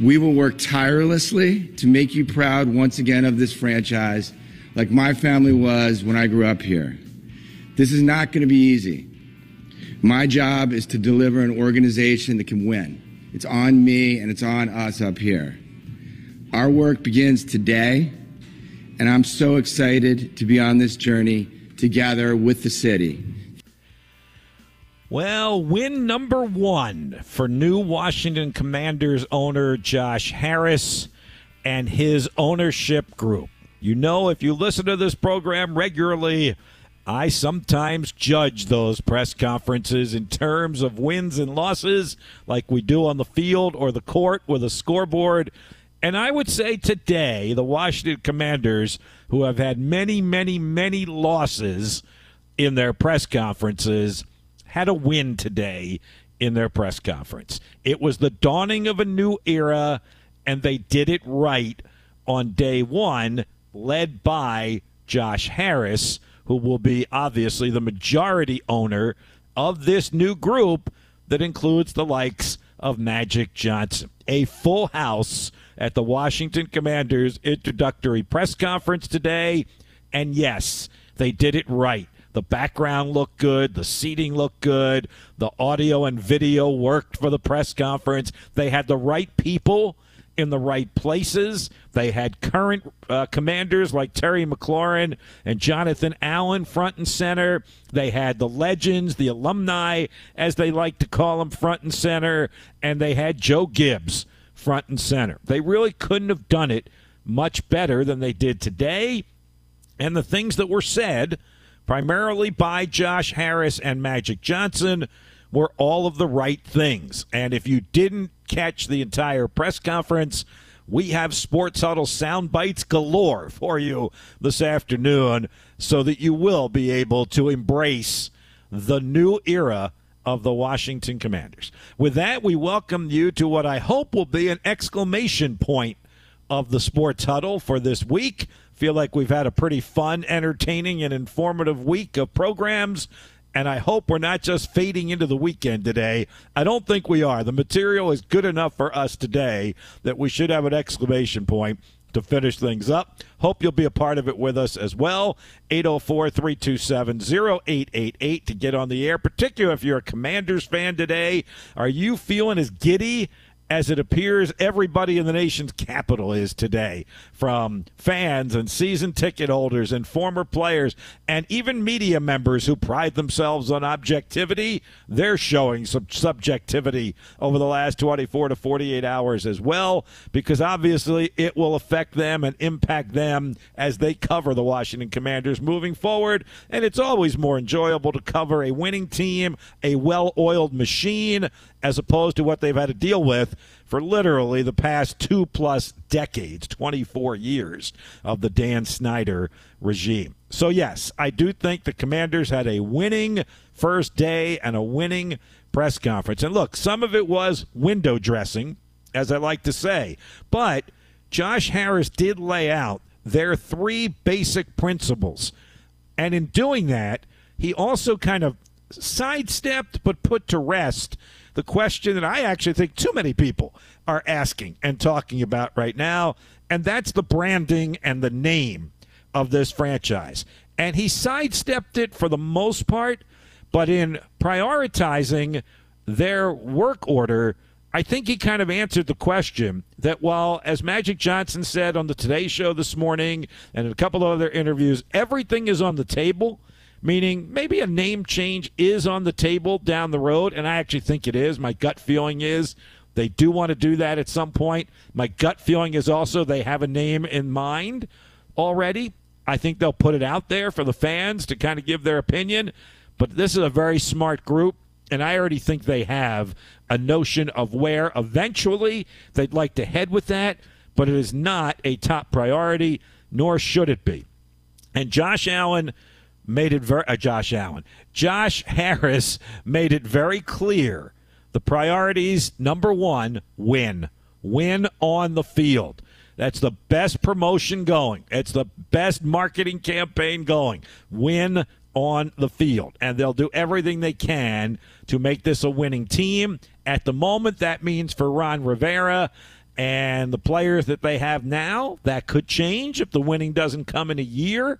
We will work tirelessly to make you proud once again of this franchise, like my family was when I grew up here. This is not going to be easy. My job is to deliver an organization that can win. It's on me and it's on us up here. Our work begins today, and I'm so excited to be on this journey together with the city. Well, win number one for new Washington Commanders owner Josh Harris and his ownership group. You know, if you listen to this program regularly, I sometimes judge those press conferences in terms of wins and losses, like we do on the field or the court with a scoreboard. And I would say today, the Washington Commanders, who have had many, many, many losses in their press conferences, had a win today in their press conference. It was the dawning of a new era, and they did it right on day one, led by Josh Harris, who will be obviously the majority owner of this new group that includes the likes of Magic Johnson. A full house at the Washington Commanders introductory press conference today. And yes, they did it right. The background looked good. The seating looked good. The audio and video worked for the press conference. They had the right people in the right places. They had current uh, commanders like Terry McLaurin and Jonathan Allen front and center. They had the legends, the alumni, as they like to call them, front and center. And they had Joe Gibbs front and center. They really couldn't have done it much better than they did today. And the things that were said primarily by Josh Harris and Magic Johnson, were all of the right things. And if you didn't catch the entire press conference, we have Sports Huddle sound bites galore for you this afternoon so that you will be able to embrace the new era of the Washington Commanders. With that, we welcome you to what I hope will be an exclamation point of the Sports Huddle for this week. Feel like we've had a pretty fun, entertaining, and informative week of programs. And I hope we're not just fading into the weekend today. I don't think we are. The material is good enough for us today that we should have an exclamation point to finish things up. Hope you'll be a part of it with us as well. 804 327 0888 to get on the air, particularly if you're a Commanders fan today. Are you feeling as giddy as it appears everybody in the nation's capital is today, from fans and season ticket holders and former players and even media members who pride themselves on objectivity. They're showing some subjectivity over the last 24 to 48 hours as well, because obviously it will affect them and impact them as they cover the Washington Commanders moving forward. And it's always more enjoyable to cover a winning team, a well oiled machine, as opposed to what they've had to deal with for literally the past two plus decades 24 years of the Dan Snyder regime. So, yes, I do think the commanders had a winning first day and a winning press conference. And look, some of it was window dressing, as I like to say, but Josh Harris did lay out their three basic principles. And in doing that, he also kind of sidestepped but put to rest the question that I actually think too many people are asking and talking about right now, and that's the branding and the name of this franchise. And he sidestepped it for the most part, but in prioritizing their work order, I think he kind of answered the question that while, as Magic Johnson said on the Today Show this morning and a couple of other interviews, everything is on the table – meaning maybe a name change is on the table down the road, and I actually think it is. My gut feeling is they do want to do that at some point. My gut feeling is also they have a name in mind already. I think they'll put it out there for the fans to kind of give their opinion. But this is a very smart group, and I already think they have a notion of where eventually they'd like to head with that, but it is not a top priority. nor should it be. And Josh Allen made it very uh, Josh Allen. Josh Harris made it very clear. The priorities number 1, win. Win on the field. That's the best promotion going. It's the best marketing campaign going. Win on the field. And they'll do everything they can to make this a winning team. At the moment, that means for Ron Rivera and the players that they have now, that could change if the winning doesn't come in a year.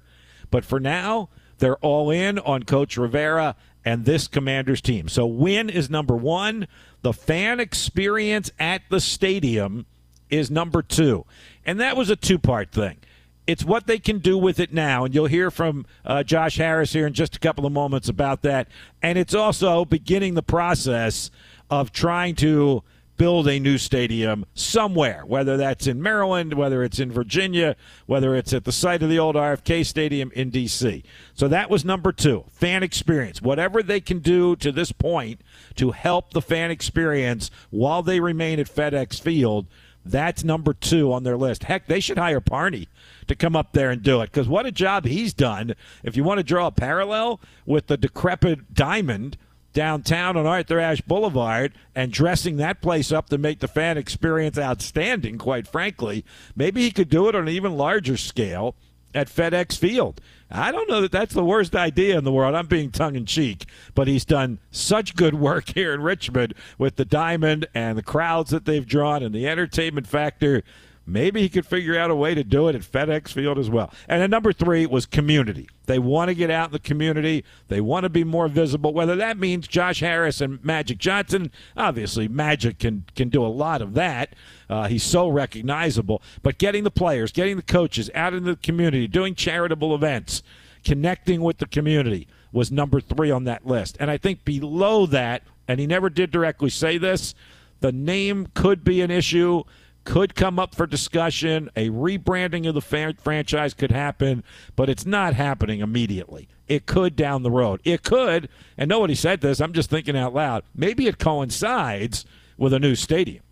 But for now, they're all in on Coach Rivera and this Commanders team. So, win is number one. The fan experience at the stadium is number two. And that was a two part thing. It's what they can do with it now. And you'll hear from uh, Josh Harris here in just a couple of moments about that. And it's also beginning the process of trying to build a new stadium somewhere, whether that's in Maryland, whether it's in Virginia, whether it's at the site of the old RFK Stadium in D.C. So that was number two fan experience. Whatever they can do to this point to help the fan experience while they remain at FedEx Field. That's number two on their list. Heck, they should hire Parney to come up there and do it because what a job he's done. If you want to draw a parallel with the decrepit Diamond downtown on Arthur Ashe Boulevard and dressing that place up to make the fan experience outstanding, quite frankly. Maybe he could do it on an even larger scale at FedEx Field. I don't know that that's the worst idea in the world. I'm being tongue in cheek, but he's done such good work here in Richmond with the diamond and the crowds that they've drawn and the entertainment factor. Maybe he could figure out a way to do it at FedEx Field as well. And then number three was community. They want to get out in the community. They want to be more visible. Whether that means Josh Harris and Magic Johnson, obviously Magic can can do a lot of that. Uh, he's so recognizable. But getting the players, getting the coaches out in the community, doing charitable events, connecting with the community was number three on that list. And I think below that, and he never did directly say this, the name could be an issue could come up for discussion. A rebranding of the franchise could happen, but it's not happening immediately. It could down the road. It could, and nobody said this, I'm just thinking out loud. Maybe it coincides with a new stadium.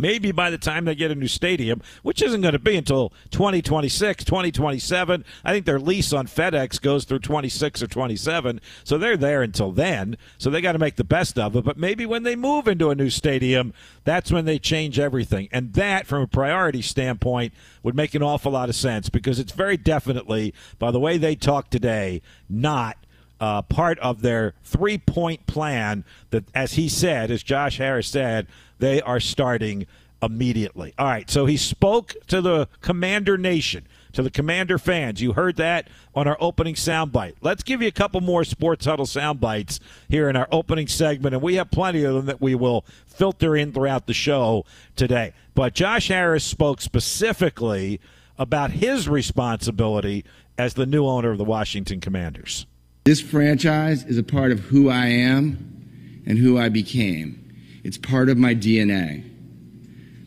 Maybe by the time they get a new stadium, which isn't going to be until 2026, 2027, I think their lease on FedEx goes through 26 or 27. So they're there until then. So they got to make the best of it. But maybe when they move into a new stadium, that's when they change everything. And that, from a priority standpoint, would make an awful lot of sense because it's very definitely, by the way they talk today, not uh, part of their three point plan that, as he said, as Josh Harris said, they are starting immediately. All right, so he spoke to the Commander Nation, to the Commander fans. You heard that on our opening soundbite. Let's give you a couple more Sports Huddle soundbites here in our opening segment, and we have plenty of them that we will filter in throughout the show today. But Josh Harris spoke specifically about his responsibility as the new owner of the Washington Commanders. This franchise is a part of who I am and who I became. It's part of my DNA.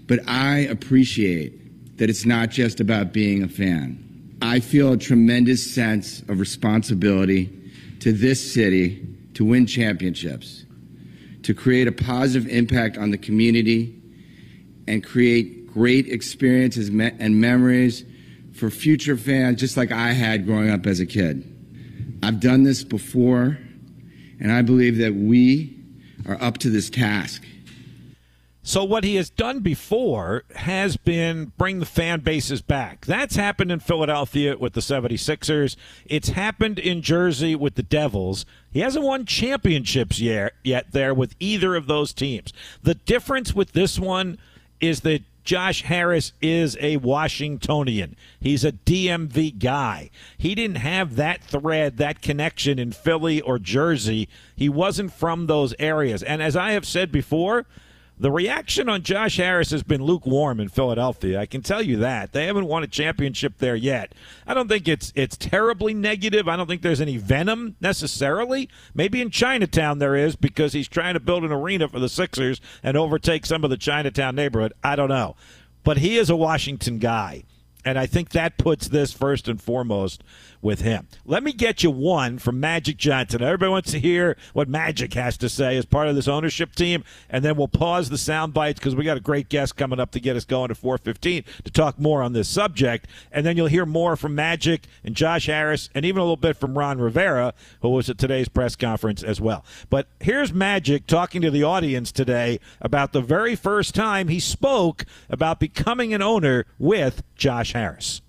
But I appreciate that it's not just about being a fan. I feel a tremendous sense of responsibility to this city to win championships, to create a positive impact on the community, and create great experiences and memories for future fans, just like I had growing up as a kid. I've done this before, and I believe that we are up to this task. So, what he has done before has been bring the fan bases back. That's happened in Philadelphia with the 76ers. It's happened in Jersey with the Devils. He hasn't won championships yet, yet there with either of those teams. The difference with this one is that Josh Harris is a Washingtonian. He's a DMV guy. He didn't have that thread, that connection in Philly or Jersey. He wasn't from those areas. And as I have said before, the reaction on Josh Harris has been lukewarm in Philadelphia. I can tell you that. They haven't won a championship there yet. I don't think it's it's terribly negative. I don't think there's any venom necessarily. Maybe in Chinatown there is because he's trying to build an arena for the Sixers and overtake some of the Chinatown neighborhood. I don't know. But he is a Washington guy. And I think that puts this first and foremost with him. Let me get you one from Magic Johnson. Everybody wants to hear what Magic has to say as part of this ownership team, and then we'll pause the sound bites because we got a great guest coming up to get us going at 4:15 to talk more on this subject. And then you'll hear more from Magic and Josh Harris, and even a little bit from Ron Rivera, who was at today's press conference as well. But here's Magic talking to the audience today about the very first time he spoke about becoming an owner with Josh Harris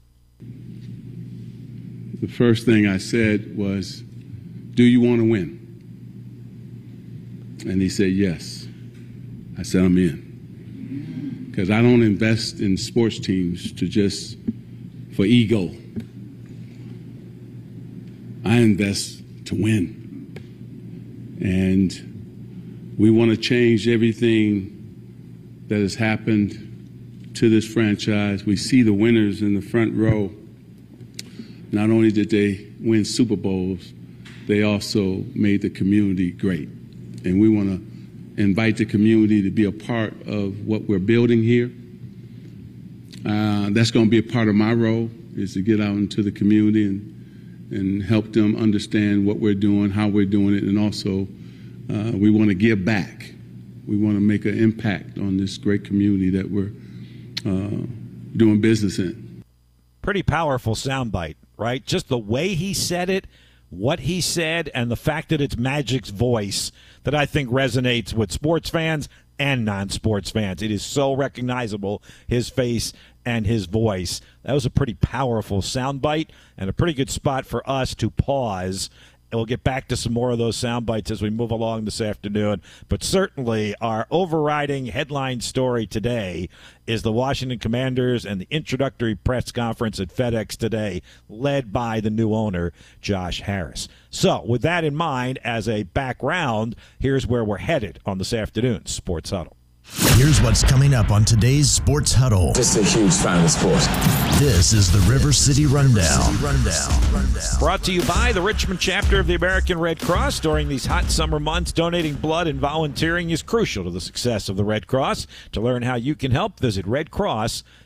the first thing I said was, Do you want to win? And he said, Yes. I said, I'm in. Because I don't invest in sports teams to just for ego. I invest to win. And we want to change everything that has happened to this franchise. We see the winners in the front row. Not only did they win Super Bowls, they also made the community great. And we want to invite the community to be a part of what we're building here. Uh, that's going to be a part of my role is to get out into the community and and help them understand what we're doing, how we're doing it, and also uh, we want to give back. We want to make an impact on this great community that we're uh, doing business in. Pretty powerful soundbite right? Just the way he said it, what he said, and the fact that it's Magic's voice that I think resonates with sports fans and non sports fans. It is so recognizable, his face and his voice. That was a pretty powerful soundbite and a pretty good spot for us to pause and we'll get back to some more of those sound bites as we move along this afternoon. But certainly, our overriding headline story today is the Washington Commanders and the introductory press conference at FedEx today, led by the new owner, Josh Harris. So, with that in mind, as a background, here's where we're headed on this afternoon's Sports Huddle. Here's what's coming up on today's Sports Huddle. Just a huge fan of the sport. This is the River City Rundown. Brought to you by the Richmond chapter of the American Red Cross. During these hot summer months, donating blood and volunteering is crucial to the success of the Red Cross. To learn how you can help, visit redcross.com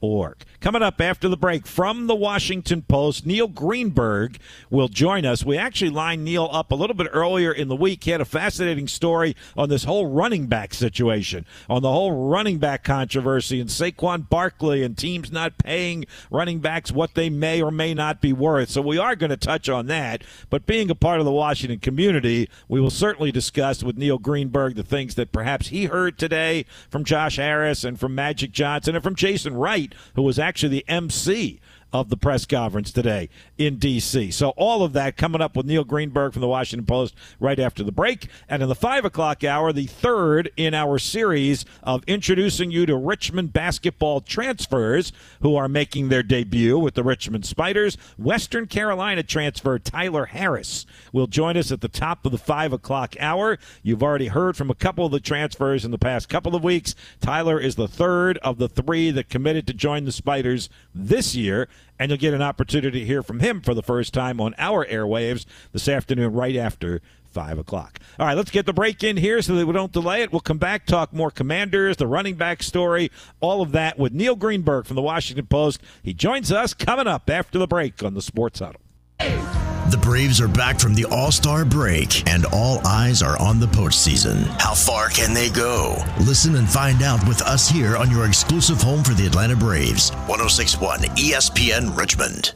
org. Coming up after the break from the Washington Post, Neil Greenberg will join us. We actually lined Neil up a little bit earlier in the week. He had a fascinating story on this whole running back situation, on the whole running back controversy, and Saquon Barkley and teams not paying running backs what they may or may not be worth. So we are going to touch on that. But being a part of the Washington community, we will certainly discuss with Neil Greenberg the things that perhaps he heard today from Josh Harris and from Magic Johnson and from Jason Jason Wright, who was actually the MC of the press conference today in D.C. So all of that coming up with Neil Greenberg from the Washington Post right after the break. And in the 5 o'clock hour, the third in our series of introducing you to Richmond basketball transfers who are making their debut with the Richmond Spiders. Western Carolina transfer Tyler Harris will join us at the top of the 5 o'clock hour. You've already heard from a couple of the transfers in the past couple of weeks. Tyler is the third of the three that committed to join the Spiders this year and you'll get an opportunity to hear from him for the first time on our airwaves this afternoon, right after 5 o'clock. All right, let's get the break in here so that we don't delay it. We'll come back, talk more commanders, the running back story, all of that with Neil Greenberg from the Washington Post. He joins us coming up after the break on the Sports Huddle. The Braves are back from the All Star break, and all eyes are on the postseason. How far can they go? Listen and find out with us here on your exclusive home for the Atlanta Braves 1061 ESPN Richmond.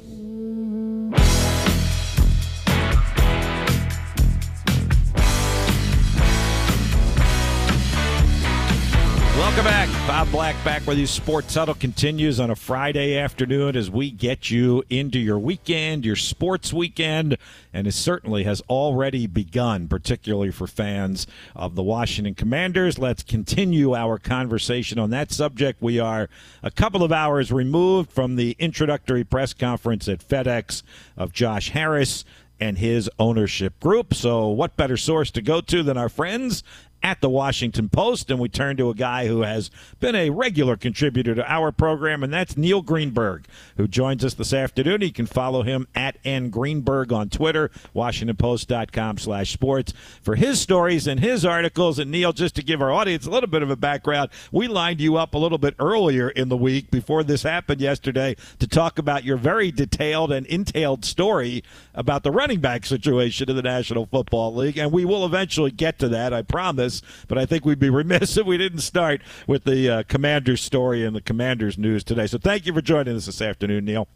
Welcome back. Bob Black back with you. Sports Huddle continues on a Friday afternoon as we get you into your weekend, your sports weekend, and it certainly has already begun, particularly for fans of the Washington Commanders. Let's continue our conversation on that subject. We are a couple of hours removed from the introductory press conference at FedEx of Josh Harris and his ownership group. So, what better source to go to than our friends at the Washington Post. And we turn to a guy who has been a regular contributor to our program, and that's Neil Greenberg, who joins us this afternoon. You can follow him at N Greenberg on Twitter, WashingtonPost.com slash sports for his stories and his articles. And Neil, just to give our audience a little bit of a background, we lined you up a little bit earlier in the week before this happened yesterday to talk about your very detailed and entailed story about the running back situation in the National Football League. And we will eventually get to that, I promise. But I think we'd be remiss if we didn't start with the uh, Commanders story and the Commanders news today. So thank you for joining us this afternoon, Neil.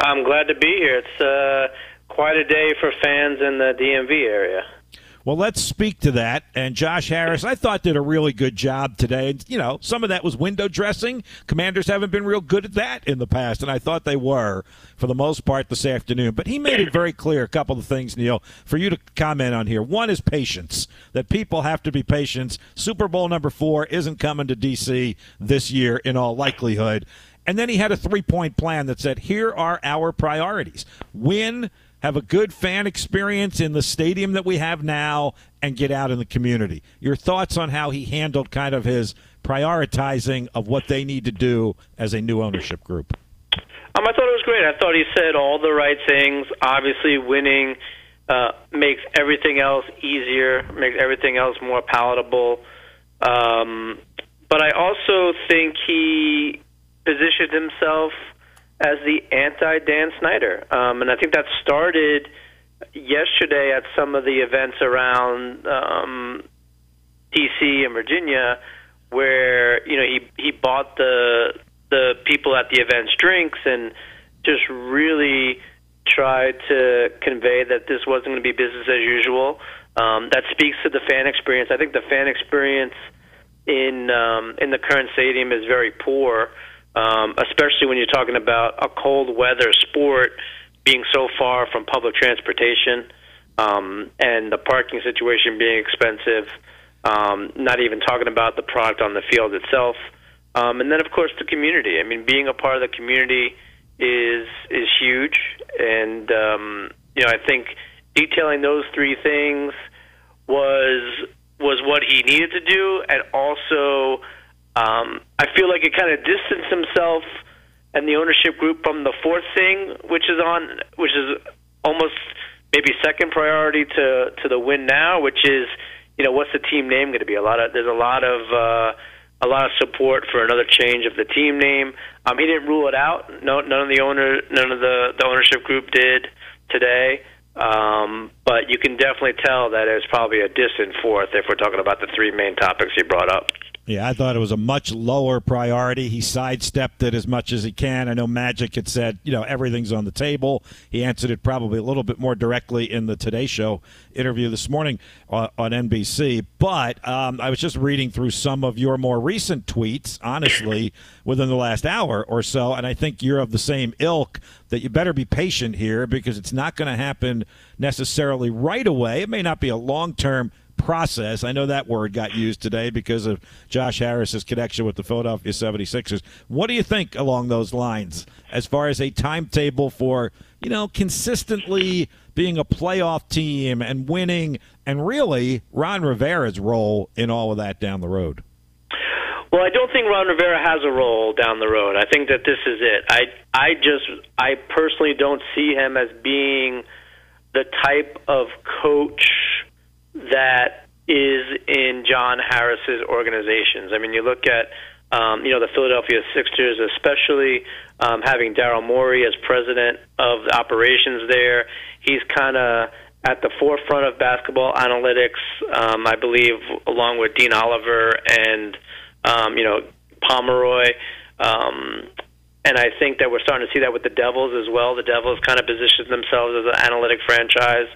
I'm glad to be here. It's uh, quite a day for fans in the DMV area. Well, let's speak to that. And Josh Harris, I thought did a really good job today. You know, some of that was window dressing. Commanders haven't been real good at that in the past, and I thought they were for the most part this afternoon. But he made it very clear a couple of things, Neil, for you to comment on here. One is patience, that people have to be patient. Super Bowl number four isn't coming to D.C. this year in all likelihood. And then he had a three point plan that said, here are our priorities win have a good fan experience in the stadium that we have now, and get out in the community. Your thoughts on how he handled kind of his prioritizing of what they need to do as a new ownership group? Um, I thought it was great. I thought he said all the right things. Obviously, winning uh, makes everything else easier, makes everything else more palatable. Um, but I also think he positioned himself – as the anti Dan Snyder. Um, and I think that started yesterday at some of the events around um, D.C. and Virginia, where you know he he bought the the people at the events drinks and just really tried to convey that this wasn't going to be business as usual. Um, that speaks to the fan experience. I think the fan experience in um, in the current stadium is very poor um, especially when you're talking about a cold weather sport being so far from public transportation um, and the parking situation being expensive. Um, not even talking about the product on the field itself, um, and then of course the community. I mean, being a part of the community is is huge, and um, you know I think detailing those three things was was what he needed to do, and also um, I feel like it kind of distanced himself and the ownership group from the fourth thing, which is on, which is almost maybe second priority to to the win now, which is you know what's the team name going to be? A lot of there's a lot of uh, a lot of support for another change of the team name. Um, he didn't rule it out. No, none of the owner, none of the the ownership group did today. Um, but you can definitely tell that it's probably a distant fourth if we're talking about the three main topics he brought up. Yeah, I thought it was a much lower priority. He sidestepped it as much as he can. I know Magic had said, you know, everything's on the table. He answered it probably a little bit more directly in the Today Show interview this morning on, on NBC. But um, I was just reading through some of your more recent tweets, honestly, within the last hour or so, and I think you're of the same ilk that you better be patient here because it's not going to happen necessarily right away. It may not be a long term process. I know that word got used today because of Josh Harris's connection with the Philadelphia 76ers. What do you think along those lines as far as a timetable for, you know, consistently being a playoff team and winning and really Ron Rivera's role in all of that down the road? Well, I don't think Ron Rivera has a role down the road. I think that this is it. I I just I personally don't see him as being the type of coach that is in John Harris's organizations. I mean, you look at um, you know the Philadelphia Sixers, especially um, having Daryl Morey as president of the operations there. He's kind of at the forefront of basketball analytics, um, I believe, along with Dean Oliver and um, you know Pomeroy. Um, and I think that we're starting to see that with the Devils as well. The Devils kind of position themselves as an analytic franchise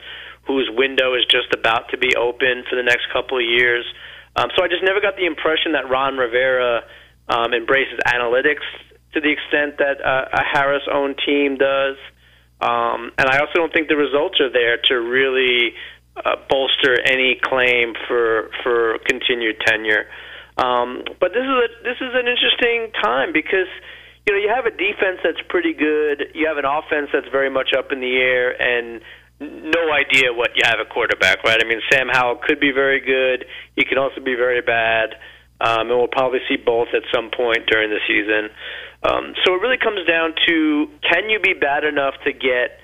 whose window is just about to be open for the next couple of years. Um, so I just never got the impression that Ron Rivera um, embraces analytics to the extent that uh, a Harris-owned team does. Um, and I also don't think the results are there to really uh, bolster any claim for for continued tenure. Um, but this is a this is an interesting time because you know you have a defense that's pretty good, you have an offense that's very much up in the air, and no idea what you have at quarterback, right? I mean, Sam Howell could be very good. He can also be very bad. Um, and we'll probably see both at some point during the season. Um, so it really comes down to can you be bad enough to get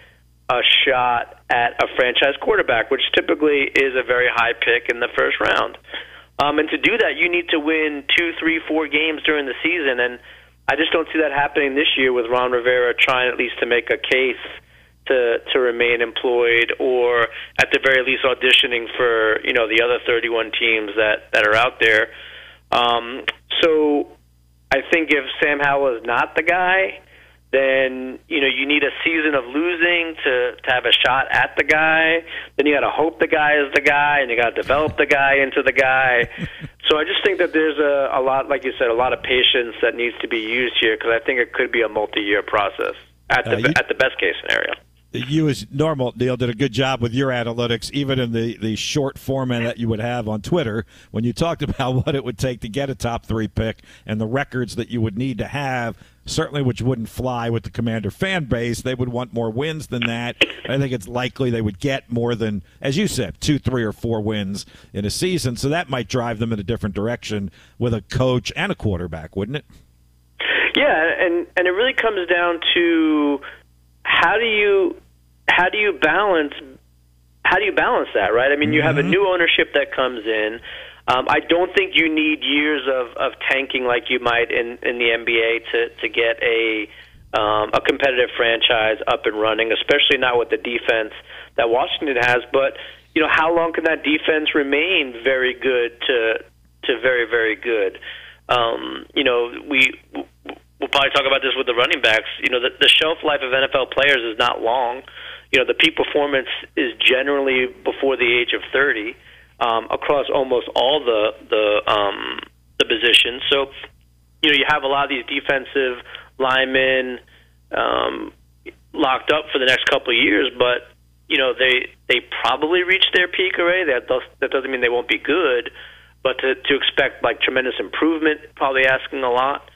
a shot at a franchise quarterback, which typically is a very high pick in the first round. Um, and to do that, you need to win two, three, four games during the season. And I just don't see that happening this year with Ron Rivera trying at least to make a case to to remain employed, or at the very least auditioning for you know the other 31 teams that that are out there. Um, so I think if Sam Howell is not the guy, then you know you need a season of losing to to have a shot at the guy. Then you got to hope the guy is the guy, and you got to develop the guy into the guy. so I just think that there's a, a lot, like you said, a lot of patience that needs to be used here because I think it could be a multi-year process at the uh, you, at the best case scenario you as normal Neil did a good job with your analytics even in the the short format that you would have on Twitter when you talked about what it would take to get a top 3 pick and the records that you would need to have certainly which wouldn't fly with the commander fan base. They would want more wins than that. I think it's likely they would get more than as you said two three or four wins in a season. So that might drive them in a different direction with a coach and a quarterback wouldn't it? Yeah and and it really comes down to how do you how do you balance how do you balance that right i mean you have a mm-hmm. new ownership that comes in um, I don't think you need years of, of tanking like you might in, in the NBA to, to get a um, a competitive franchise up and running, especially not with the defense that Washington has. But you know, how long can that defense remain very good to to very very good? Um, you know, we we'll probably talk about this with the running backs. You know, the, the shelf life of NFL players is not long. You know, the peak performance is generally before the age of 30 um, across almost all the the um, the positions. So, you know, you have a lot of these defensive linemen um, locked up for the next couple of years, but you know they they probably reached their peak already. That does, that doesn't mean they won't be good, but to to expect like tremendous improvement, probably asking a lot.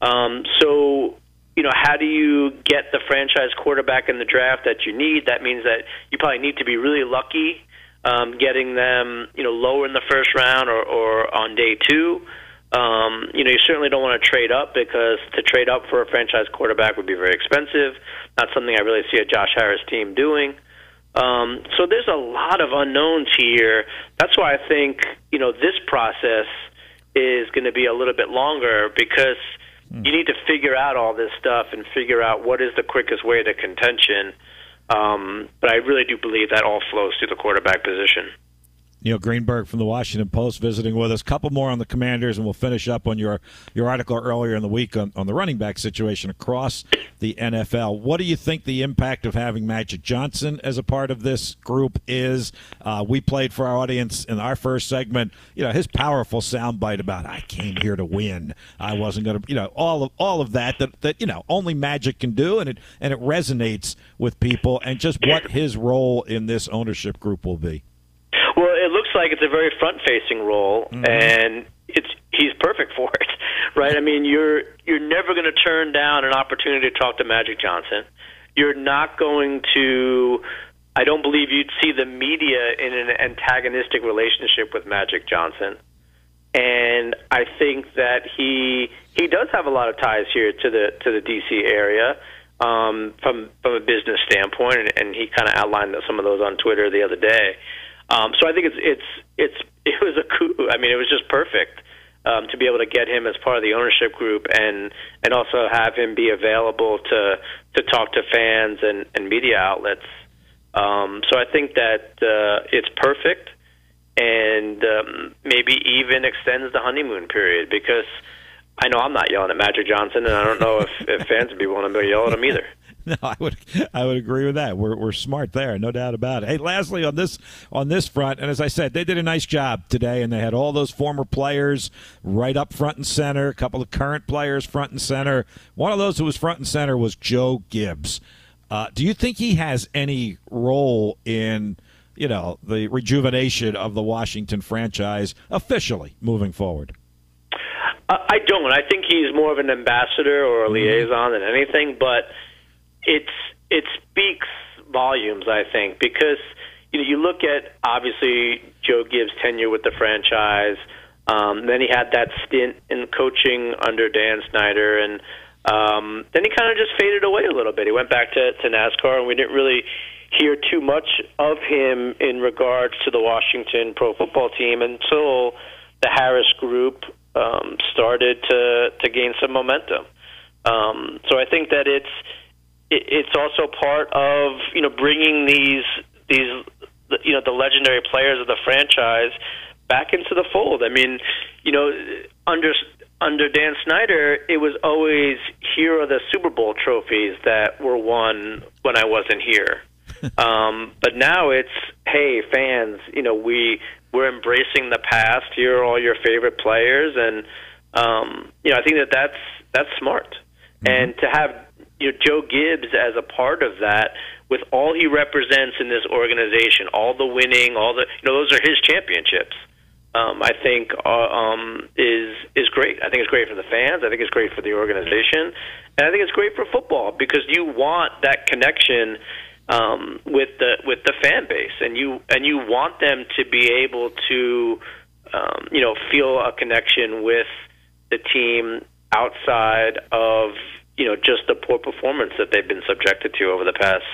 Um, so, you know, how do you get the franchise quarterback in the draft that you need? That means that you probably need to be really lucky, um, getting them, you know, lower in the first round or, or on day two. Um, you know, you certainly don't want to trade up because to trade up for a franchise quarterback would be very expensive. Not something I really see a Josh Harris team doing. Um, so there's a lot of unknowns here. That's why I think you know this process is going to be a little bit longer because. You need to figure out all this stuff and figure out what is the quickest way to contention. Um, but I really do believe that all flows through the quarterback position. Neil Greenberg from the Washington Post visiting with us. A couple more on the Commanders, and we'll finish up on your your article earlier in the week on, on the running back situation across the NFL. What do you think the impact of having Magic Johnson as a part of this group is? Uh, we played for our audience in our first segment. You know his powerful soundbite about "I came here to win. I wasn't going to," you know, all of all of that that that you know only Magic can do, and it and it resonates with people, and just what his role in this ownership group will be. Well, it looks like it's a very front-facing role, mm-hmm. and it's he's perfect for it, right? I mean, you're you're never going to turn down an opportunity to talk to Magic Johnson. You're not going to. I don't believe you'd see the media in an antagonistic relationship with Magic Johnson, and I think that he he does have a lot of ties here to the to the DC area um, from from a business standpoint, and, and he kind of outlined some of those on Twitter the other day. Um, so I think it's it's it's it was a coup. I mean, it was just perfect um, to be able to get him as part of the ownership group and and also have him be available to to talk to fans and, and media outlets. Um, so I think that uh, it's perfect, and um, maybe even extends the honeymoon period because I know I'm not yelling at Magic Johnson, and I don't know if, if fans would be willing to yell at him either. No, I would I would agree with that. We're we're smart there, no doubt about it. Hey, lastly on this on this front, and as I said, they did a nice job today, and they had all those former players right up front and center, a couple of current players front and center. One of those who was front and center was Joe Gibbs. Uh, do you think he has any role in you know the rejuvenation of the Washington franchise officially moving forward? I don't. I think he's more of an ambassador or a mm-hmm. liaison than anything, but it's it speaks volumes, I think, because you know you look at obviously Joe Gibbs' tenure with the franchise. Um, then he had that stint in coaching under Dan Snyder, and um, then he kind of just faded away a little bit. He went back to, to NASCAR, and we didn't really hear too much of him in regards to the Washington pro football team until the Harris group um, started to to gain some momentum. Um, so I think that it's it, it's also part of you know bringing these these you know the legendary players of the franchise back into the fold. I mean, you know, under under Dan Snyder, it was always here are the Super Bowl trophies that were won when I wasn't here. um, but now it's hey fans, you know we we're embracing the past. Here are all your favorite players, and um, you know I think that that's that's smart. Mm-hmm. And to have you know Joe Gibbs as a part of that, with all he represents in this organization, all the winning, all the you know those are his championships. Um, I think uh, um, is is great. I think it's great for the fans. I think it's great for the organization, and I think it's great for football because you want that connection um, with the with the fan base, and you and you want them to be able to, um, you know, feel a connection with the team outside of you know just the poor performance that they've been subjected to over the past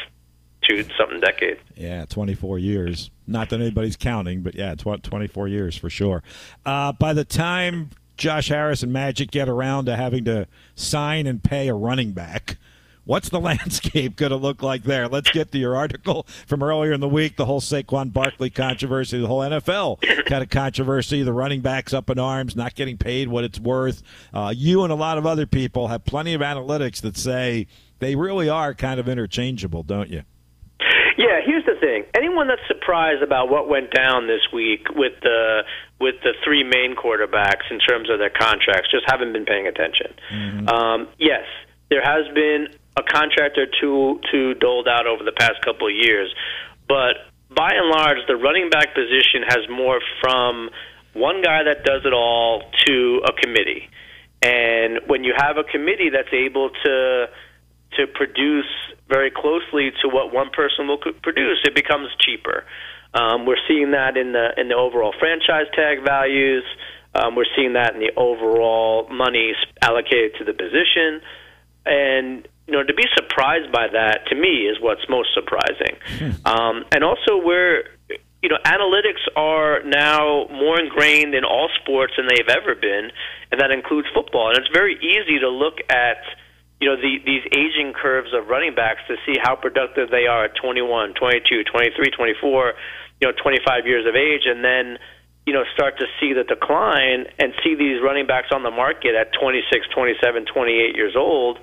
two something decades. Yeah, 24 years. Not that anybody's counting, but yeah, it's 24 years for sure. Uh, by the time Josh Harris and Magic get around to having to sign and pay a running back What's the landscape going to look like there? Let's get to your article from earlier in the week, the whole Saquon Barkley controversy, the whole NFL kind of controversy, the running backs up in arms, not getting paid what it's worth. Uh, you and a lot of other people have plenty of analytics that say they really are kind of interchangeable, don't you? Yeah, here's the thing. Anyone that's surprised about what went down this week with the with the three main quarterbacks in terms of their contracts just haven't been paying attention. Mm-hmm. Um, yes, there has been a contract or two to doled out over the past couple of years. But by and large, the running back position has more from one guy that does it all to a committee. And when you have a committee that's able to to produce very closely to what one person will produce, it becomes cheaper. Um, we're seeing that in the in the overall franchise tag values. Um, we're seeing that in the overall money allocated to the position, and you know, to be surprised by that to me is what's most surprising. Hmm. Um, and also, we're you know, analytics are now more ingrained in all sports than they've ever been, and that includes football. And it's very easy to look at you know the, these aging curves of running backs to see how productive they are at 21, 22, 23, 24, you know, 25 years of age, and then you know start to see the decline and see these running backs on the market at 26, 27, 28 years old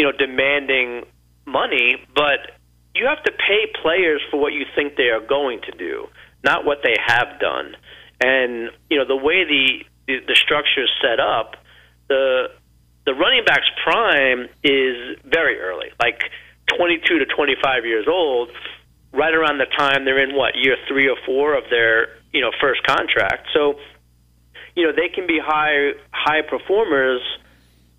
you know, demanding money, but you have to pay players for what you think they are going to do, not what they have done. And you know, the way the the, the structure is set up, the the running back's prime is very early, like 22 to 25 years old, right around the time they're in what year three or four of their you know first contract. So, you know, they can be high high performers,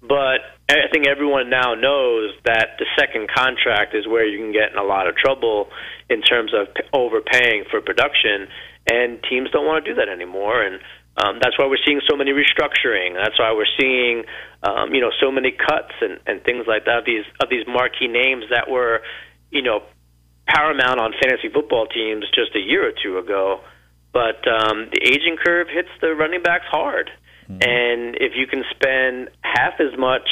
but I think everyone now knows that the second contract is where you can get in a lot of trouble in terms of overpaying for production, and teams don't want to do that anymore. And um, that's why we're seeing so many restructuring. That's why we're seeing, um, you know, so many cuts and, and things like that. Of these of these marquee names that were, you know, paramount on fantasy football teams just a year or two ago. But um, the aging curve hits the running backs hard. Mm-hmm. And if you can spend half as much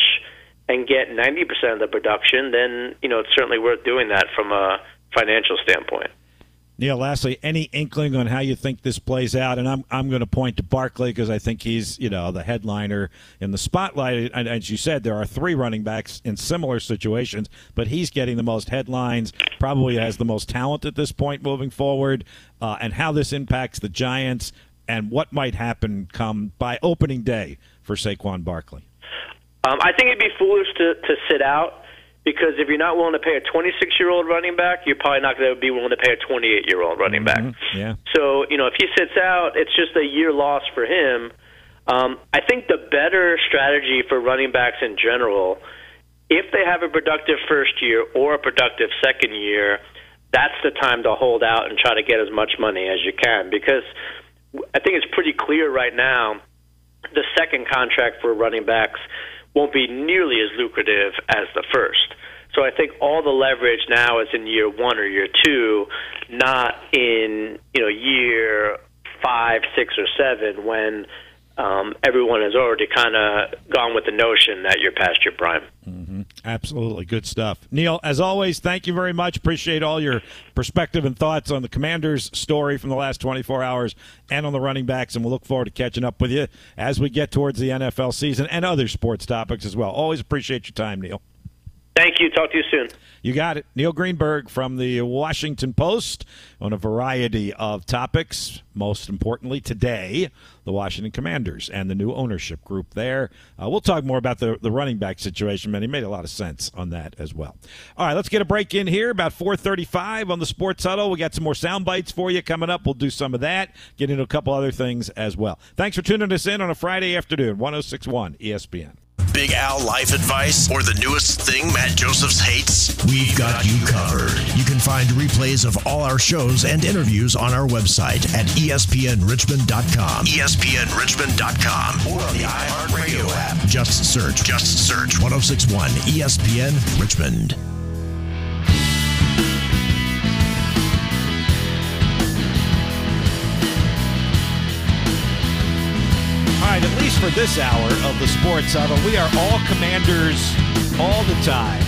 and get 90% of the production, then, you know, it's certainly worth doing that from a financial standpoint. Neil, lastly, any inkling on how you think this plays out? And I'm I'm going to point to Barkley because I think he's you know the headliner in the spotlight. And as you said, there are three running backs in similar situations, but he's getting the most headlines. Probably has the most talent at this point moving forward. Uh, and how this impacts the Giants and what might happen come by opening day for Saquon Barkley. Um, I think it'd be foolish to, to sit out because if you're not willing to pay a 26 year old running back, you're probably not going to be willing to pay a 28 year old running back. Mm-hmm. Yeah. So you know, if he sits out, it's just a year loss for him. Um, I think the better strategy for running backs in general if they have a productive first year or a productive second year, that's the time to hold out and try to get as much money as you can because I think it's pretty clear right now the second contract for running backs won't be nearly as lucrative as the first. So I think all the leverage now is in year one or year two, not in you know year five, six, or seven when um, everyone has already kind of gone with the notion that you're past your prime. Mm-hmm. Absolutely. Good stuff. Neil, as always, thank you very much. Appreciate all your perspective and thoughts on the Commanders' story from the last 24 hours and on the running backs. And we'll look forward to catching up with you as we get towards the NFL season and other sports topics as well. Always appreciate your time, Neil. Thank you. Talk to you soon. You got it. Neil Greenberg from the Washington Post on a variety of topics. Most importantly, today, the Washington Commanders and the new ownership group there. Uh, we'll talk more about the, the running back situation, man. He made a lot of sense on that as well. All right, let's get a break in here about 435 on the Sports Huddle. We got some more sound bites for you coming up. We'll do some of that, get into a couple other things as well. Thanks for tuning us in on a Friday afternoon, 1061 ESPN. Big Al life advice or the newest thing Matt Josephs hates? We've got you covered. You can find replays of all our shows and interviews on our website at espnrichmond.com. espnrichmond.com or on the iHeartRadio app. Just search, just search 1061 ESPN Richmond. At least for this hour of the Sports Huddle, we are all commanders all the time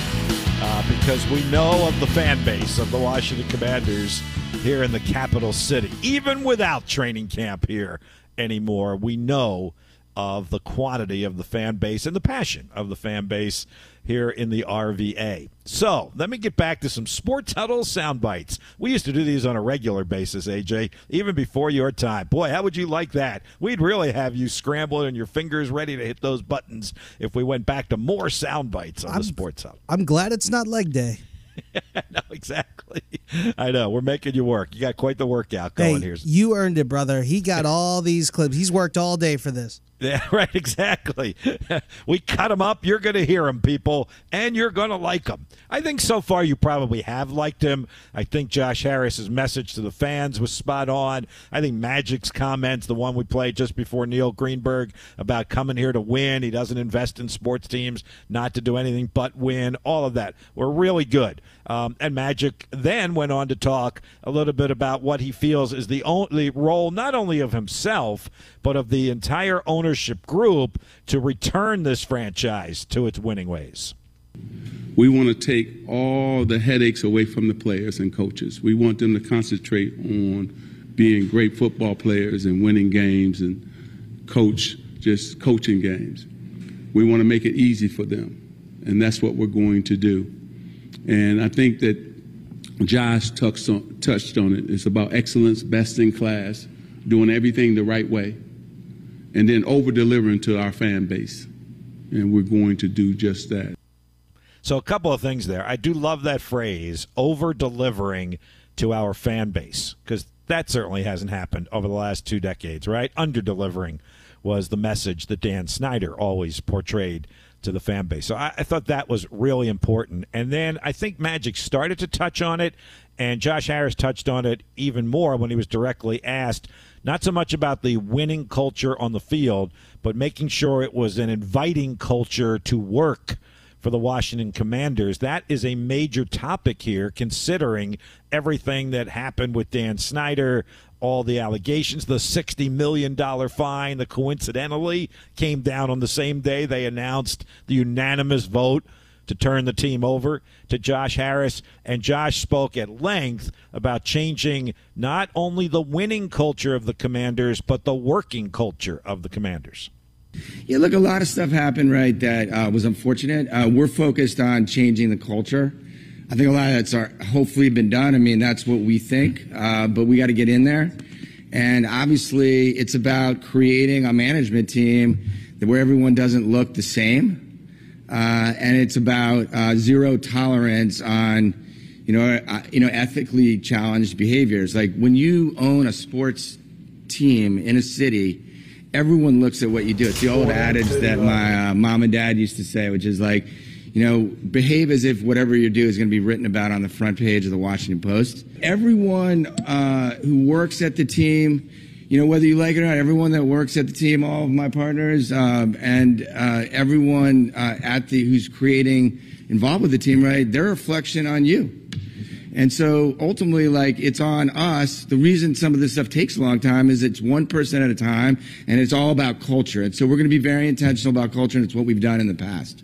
uh, because we know of the fan base of the Washington Commanders here in the capital city. Even without training camp here anymore, we know of the quantity of the fan base and the passion of the fan base here in the RVA. So let me get back to some sports huddle sound bites. We used to do these on a regular basis, AJ, even before your time. Boy, how would you like that? We'd really have you scrambling and your fingers ready to hit those buttons if we went back to more sound bites on I'm, the sports huddle. I'm glad it's not leg day. no, exactly. I know. We're making you work. You got quite the workout going hey, here. You earned it, brother. He got all these clips. He's worked all day for this. Yeah, right, exactly. we cut them up. You're going to hear them, people, and you're going to like them. I think so far you probably have liked him. I think Josh Harris's message to the fans was spot on. I think Magic's comments, the one we played just before Neil Greenberg about coming here to win, he doesn't invest in sports teams, not to do anything but win, all of that were really good. Um, and Magic then went on to talk a little bit about what he feels is the only role, not only of himself, but of the entire ownership group to return this franchise to its winning ways. We want to take all the headaches away from the players and coaches. We want them to concentrate on being great football players and winning games and coach just coaching games. We want to make it easy for them, and that's what we're going to do. And I think that Josh touched on, touched on it. It's about excellence, best in class, doing everything the right way and then over delivering to our fan base. And we're going to do just that. So, a couple of things there. I do love that phrase, over delivering to our fan base, because that certainly hasn't happened over the last two decades, right? Under delivering was the message that Dan Snyder always portrayed to the fan base. So I, I, thought that was really important. And then I think Magic started to touch on it, and Josh Harris touched on it even more when he was directly asked not so much about the winning culture on the field, but making sure it was an inviting culture to work for the Washington Commanders. That is a major topic here, considering everything that happened with Dan Snyder, all the allegations, the $60 million fine that coincidentally came down on the same day they announced the unanimous vote to turn the team over to Josh Harris. And Josh spoke at length about changing not only the winning culture of the Commanders, but the working culture of the Commanders. Yeah, look, a lot of stuff happened, right, that uh, was unfortunate. Uh, we're focused on changing the culture. I think a lot of that's hopefully been done. I mean, that's what we think, uh, but we got to get in there. And obviously, it's about creating a management team where everyone doesn't look the same uh, and it's about uh, zero tolerance on, you know, uh, you know, ethically challenged behaviors. Like when you own a sports team in a city, everyone looks at what you do. It's the old adage that my uh, mom and dad used to say, which is like, You know, behave as if whatever you do is going to be written about on the front page of the Washington Post. Everyone uh, who works at the team, you know, whether you like it or not, everyone that works at the team, all of my partners, um, and uh, everyone uh, at the who's creating involved with the team, right? They're a reflection on you. And so ultimately, like, it's on us. The reason some of this stuff takes a long time is it's one person at a time, and it's all about culture. And so we're going to be very intentional about culture, and it's what we've done in the past.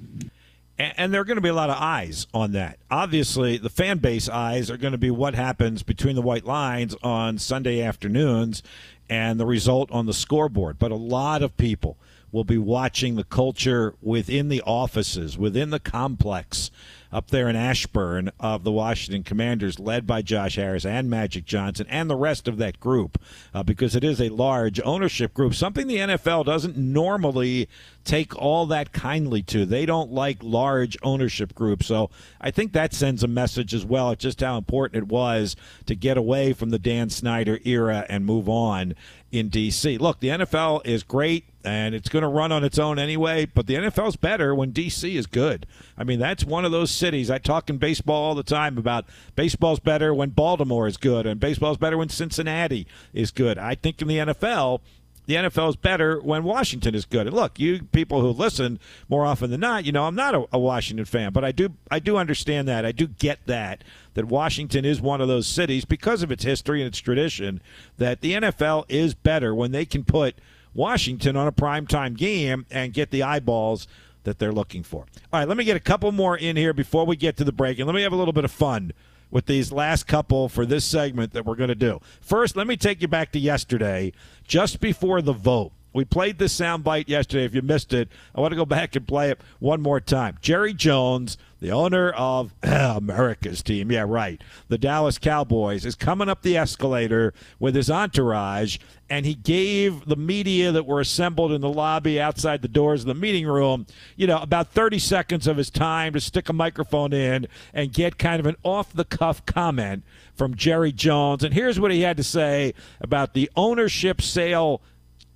And, there are going to be a lot of eyes on that. Obviously, the fan base eyes are going to be what happens between the white lines on Sunday afternoons and the result on the scoreboard. But a lot of people will be watching the culture within the offices, within the complex up there in Ashburn of the Washington Commanders, led by Josh Harris and Magic Johnson and the rest of that group, uh, because it is a large ownership group, something the NFL doesn't normally take all that kindly to. They don't like large ownership groups. So I think that sends a message as well just how important it was to get away from the Dan Snyder era and move on in D.C. Look, the NFL is great and it's going to run on its own anyway, but the NFL's better when D.C. is good. I mean, that's one of those cities. I talk in baseball all the time about baseball's better when Baltimore is good and baseball's better when Cincinnati is good. I think in the NFL, the NFL is better when Washington is good. And look, you people who listen more often than not, you know, I'm not a, a, Washington fan, but I do I do understand that. I do get that that Washington is one of those cities because of its history and its tradition that the NFL is better when they can put Washington on a primetime game and get the eyeballs that they're looking for. All right, let me get a couple more in here before we get to the break and let me have a little bit of fun with these last couple for this segment that we're going to do. First, let me take you back to yesterday, just before the vote. We played this soundbite yesterday. If you missed it, I want to go back and play it one more time. Jerry Jones the owner of America's team, yeah, right, the Dallas Cowboys, is coming up the escalator with his entourage, and he gave the media that were assembled in the lobby outside the doors of the meeting room, you know, about 30 seconds of his time to stick a microphone in and get kind of an off the cuff comment from Jerry Jones. And here's what he had to say about the ownership sale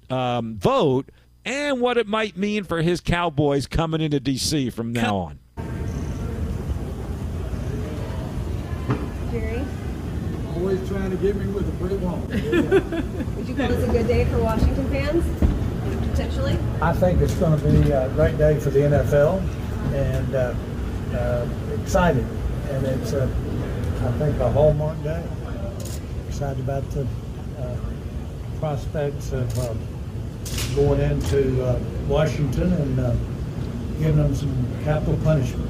um, vote and what it might mean for his Cowboys coming into D.C. from now on. Always trying to get me with a pretty woman. Would you call this a good day for Washington fans, potentially? I think it's going to be a great day for the NFL and uh, uh, excited. And it's, uh, I think, a hallmark day. Excited about the uh, prospects of uh, going into uh, Washington and giving them some capital punishment.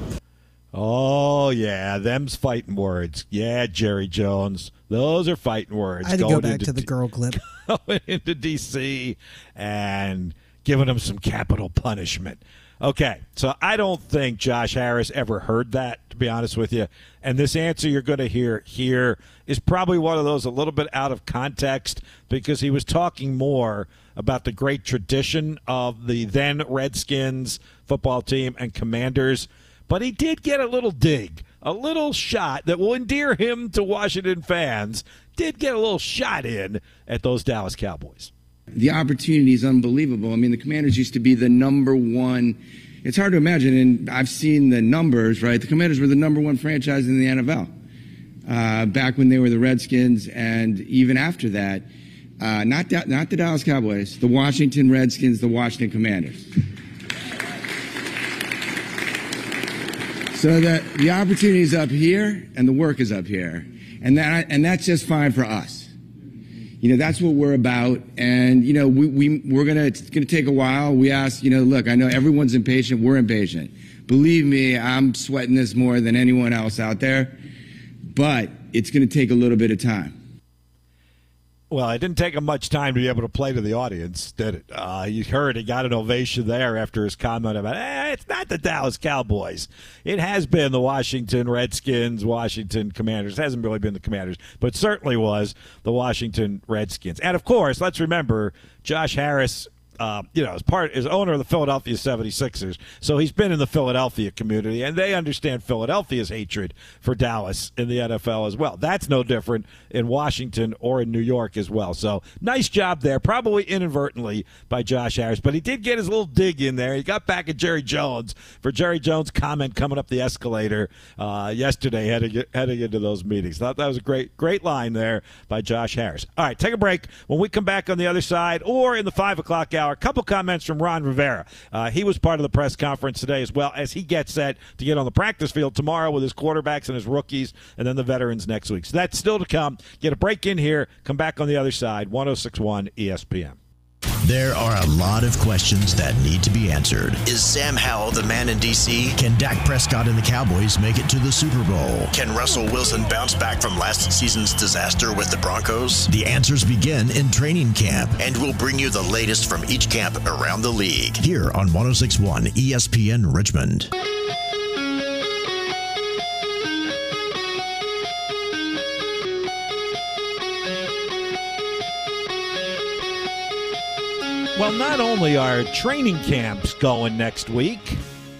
Oh yeah, them's fighting words. Yeah, Jerry Jones, those are fighting words. I had to go back to the girl clip. Going into D.C. and giving them some capital punishment. Okay, so I don't think Josh Harris ever heard that, to be honest with you. And this answer you're going to hear here is probably one of those a little bit out of context because he was talking more about the great tradition of the then Redskins football team and Commanders but he did get a little dig, a little shot that will endear him to Washington fans. Did get a little shot in at those Dallas Cowboys. The opportunity is unbelievable. I mean, the Commanders used to be the number one. It's hard to imagine, and I've seen the numbers, right? The Commanders were the number one franchise in the NFL uh, back when they were the Redskins, and even after that. Uh, not, da- not the Dallas Cowboys, the Washington Redskins, the Washington Commanders. So the, the opportunity is up here and the work is up here. And that, and that's just fine for us. You know, that's what we're about. And, you know, we, we, we're gonna, it's gonna take a while. We ask, you know, look, I know everyone's impatient. We're impatient. Believe me, I'm sweating this more than anyone else out there. But it's gonna take a little bit of time. Well, it didn't take him much time to be able to play to the audience, did it? Uh, you heard he got an ovation there after his comment about, eh, it's not the Dallas Cowboys. It has been the Washington Redskins, Washington Commanders. It hasn't really been the Commanders, but certainly was the Washington Redskins. And of course, let's remember Josh Harris uh, you know, as part as owner of the Philadelphia 76ers. So he's been in the Philadelphia community, and they understand Philadelphia's hatred for Dallas in the NFL as well. That's no different in Washington or in New York as well. So nice job there, probably inadvertently by Josh Harris, but he did get his little dig in there. He got back at Jerry Jones for Jerry Jones' comment coming up the escalator uh, yesterday, heading heading into those meetings. Thought that was a great great line there by Josh Harris. All right, take a break. When we come back on the other side, or in the five o'clock hour, a couple comments from Ron Rivera. Uh, he was part of the press conference today as well as he gets set to get on the practice field tomorrow with his quarterbacks and his rookies, and then the veterans next week. So that's still to come. Get a break in here. Come back on the other side. 1061 ESPN. There are a lot of questions that need to be answered. Is Sam Howell the man in DC? Can Dak Prescott and the Cowboys make it to the Super Bowl? Can Russell Wilson bounce back from last season's disaster with the Broncos? The answers begin in training camp, and we'll bring you the latest from each camp around the league here on 1061 ESPN Richmond. Well, not only are training camps going next week,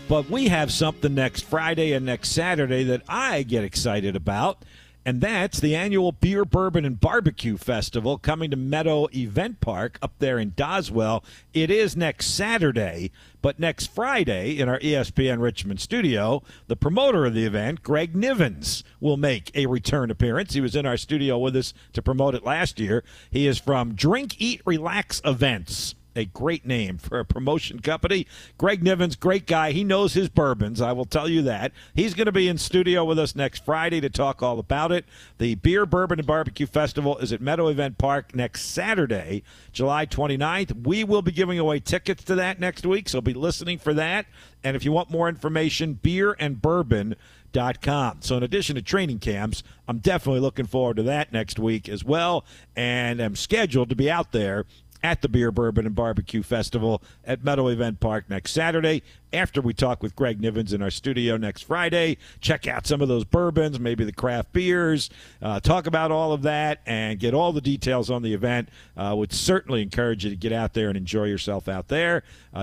but we have something next Friday and next Saturday that I get excited about, and that's the annual Beer, Bourbon, and Barbecue Festival coming to Meadow Event Park up there in Doswell. It is next Saturday, but next Friday in our ESPN Richmond studio, the promoter of the event, Greg Nivens, will make a return appearance. He was in our studio with us to promote it last year. He is from Drink, Eat, Relax Events a great name for a promotion company. Greg Nivens, great guy. He knows his bourbons. I will tell you that. He's going to be in studio with us next Friday to talk all about it. The Beer, Bourbon, and Barbecue Festival is at Meadow Event Park next Saturday, July 29th. We will be giving away tickets to that next week, so be listening for that. And if you want more information, beer and bourbon. Dot com. So, in addition to training camps, I'm definitely looking forward to that next week as well. And I'm scheduled to be out there at the Beer, Bourbon, and Barbecue Festival at Meadow Event Park next Saturday. After we talk with Greg Nivens in our studio next Friday, check out some of those bourbons, maybe the craft beers, uh, talk about all of that, and get all the details on the event. Uh, would certainly encourage you to get out there and enjoy yourself out there. Uh,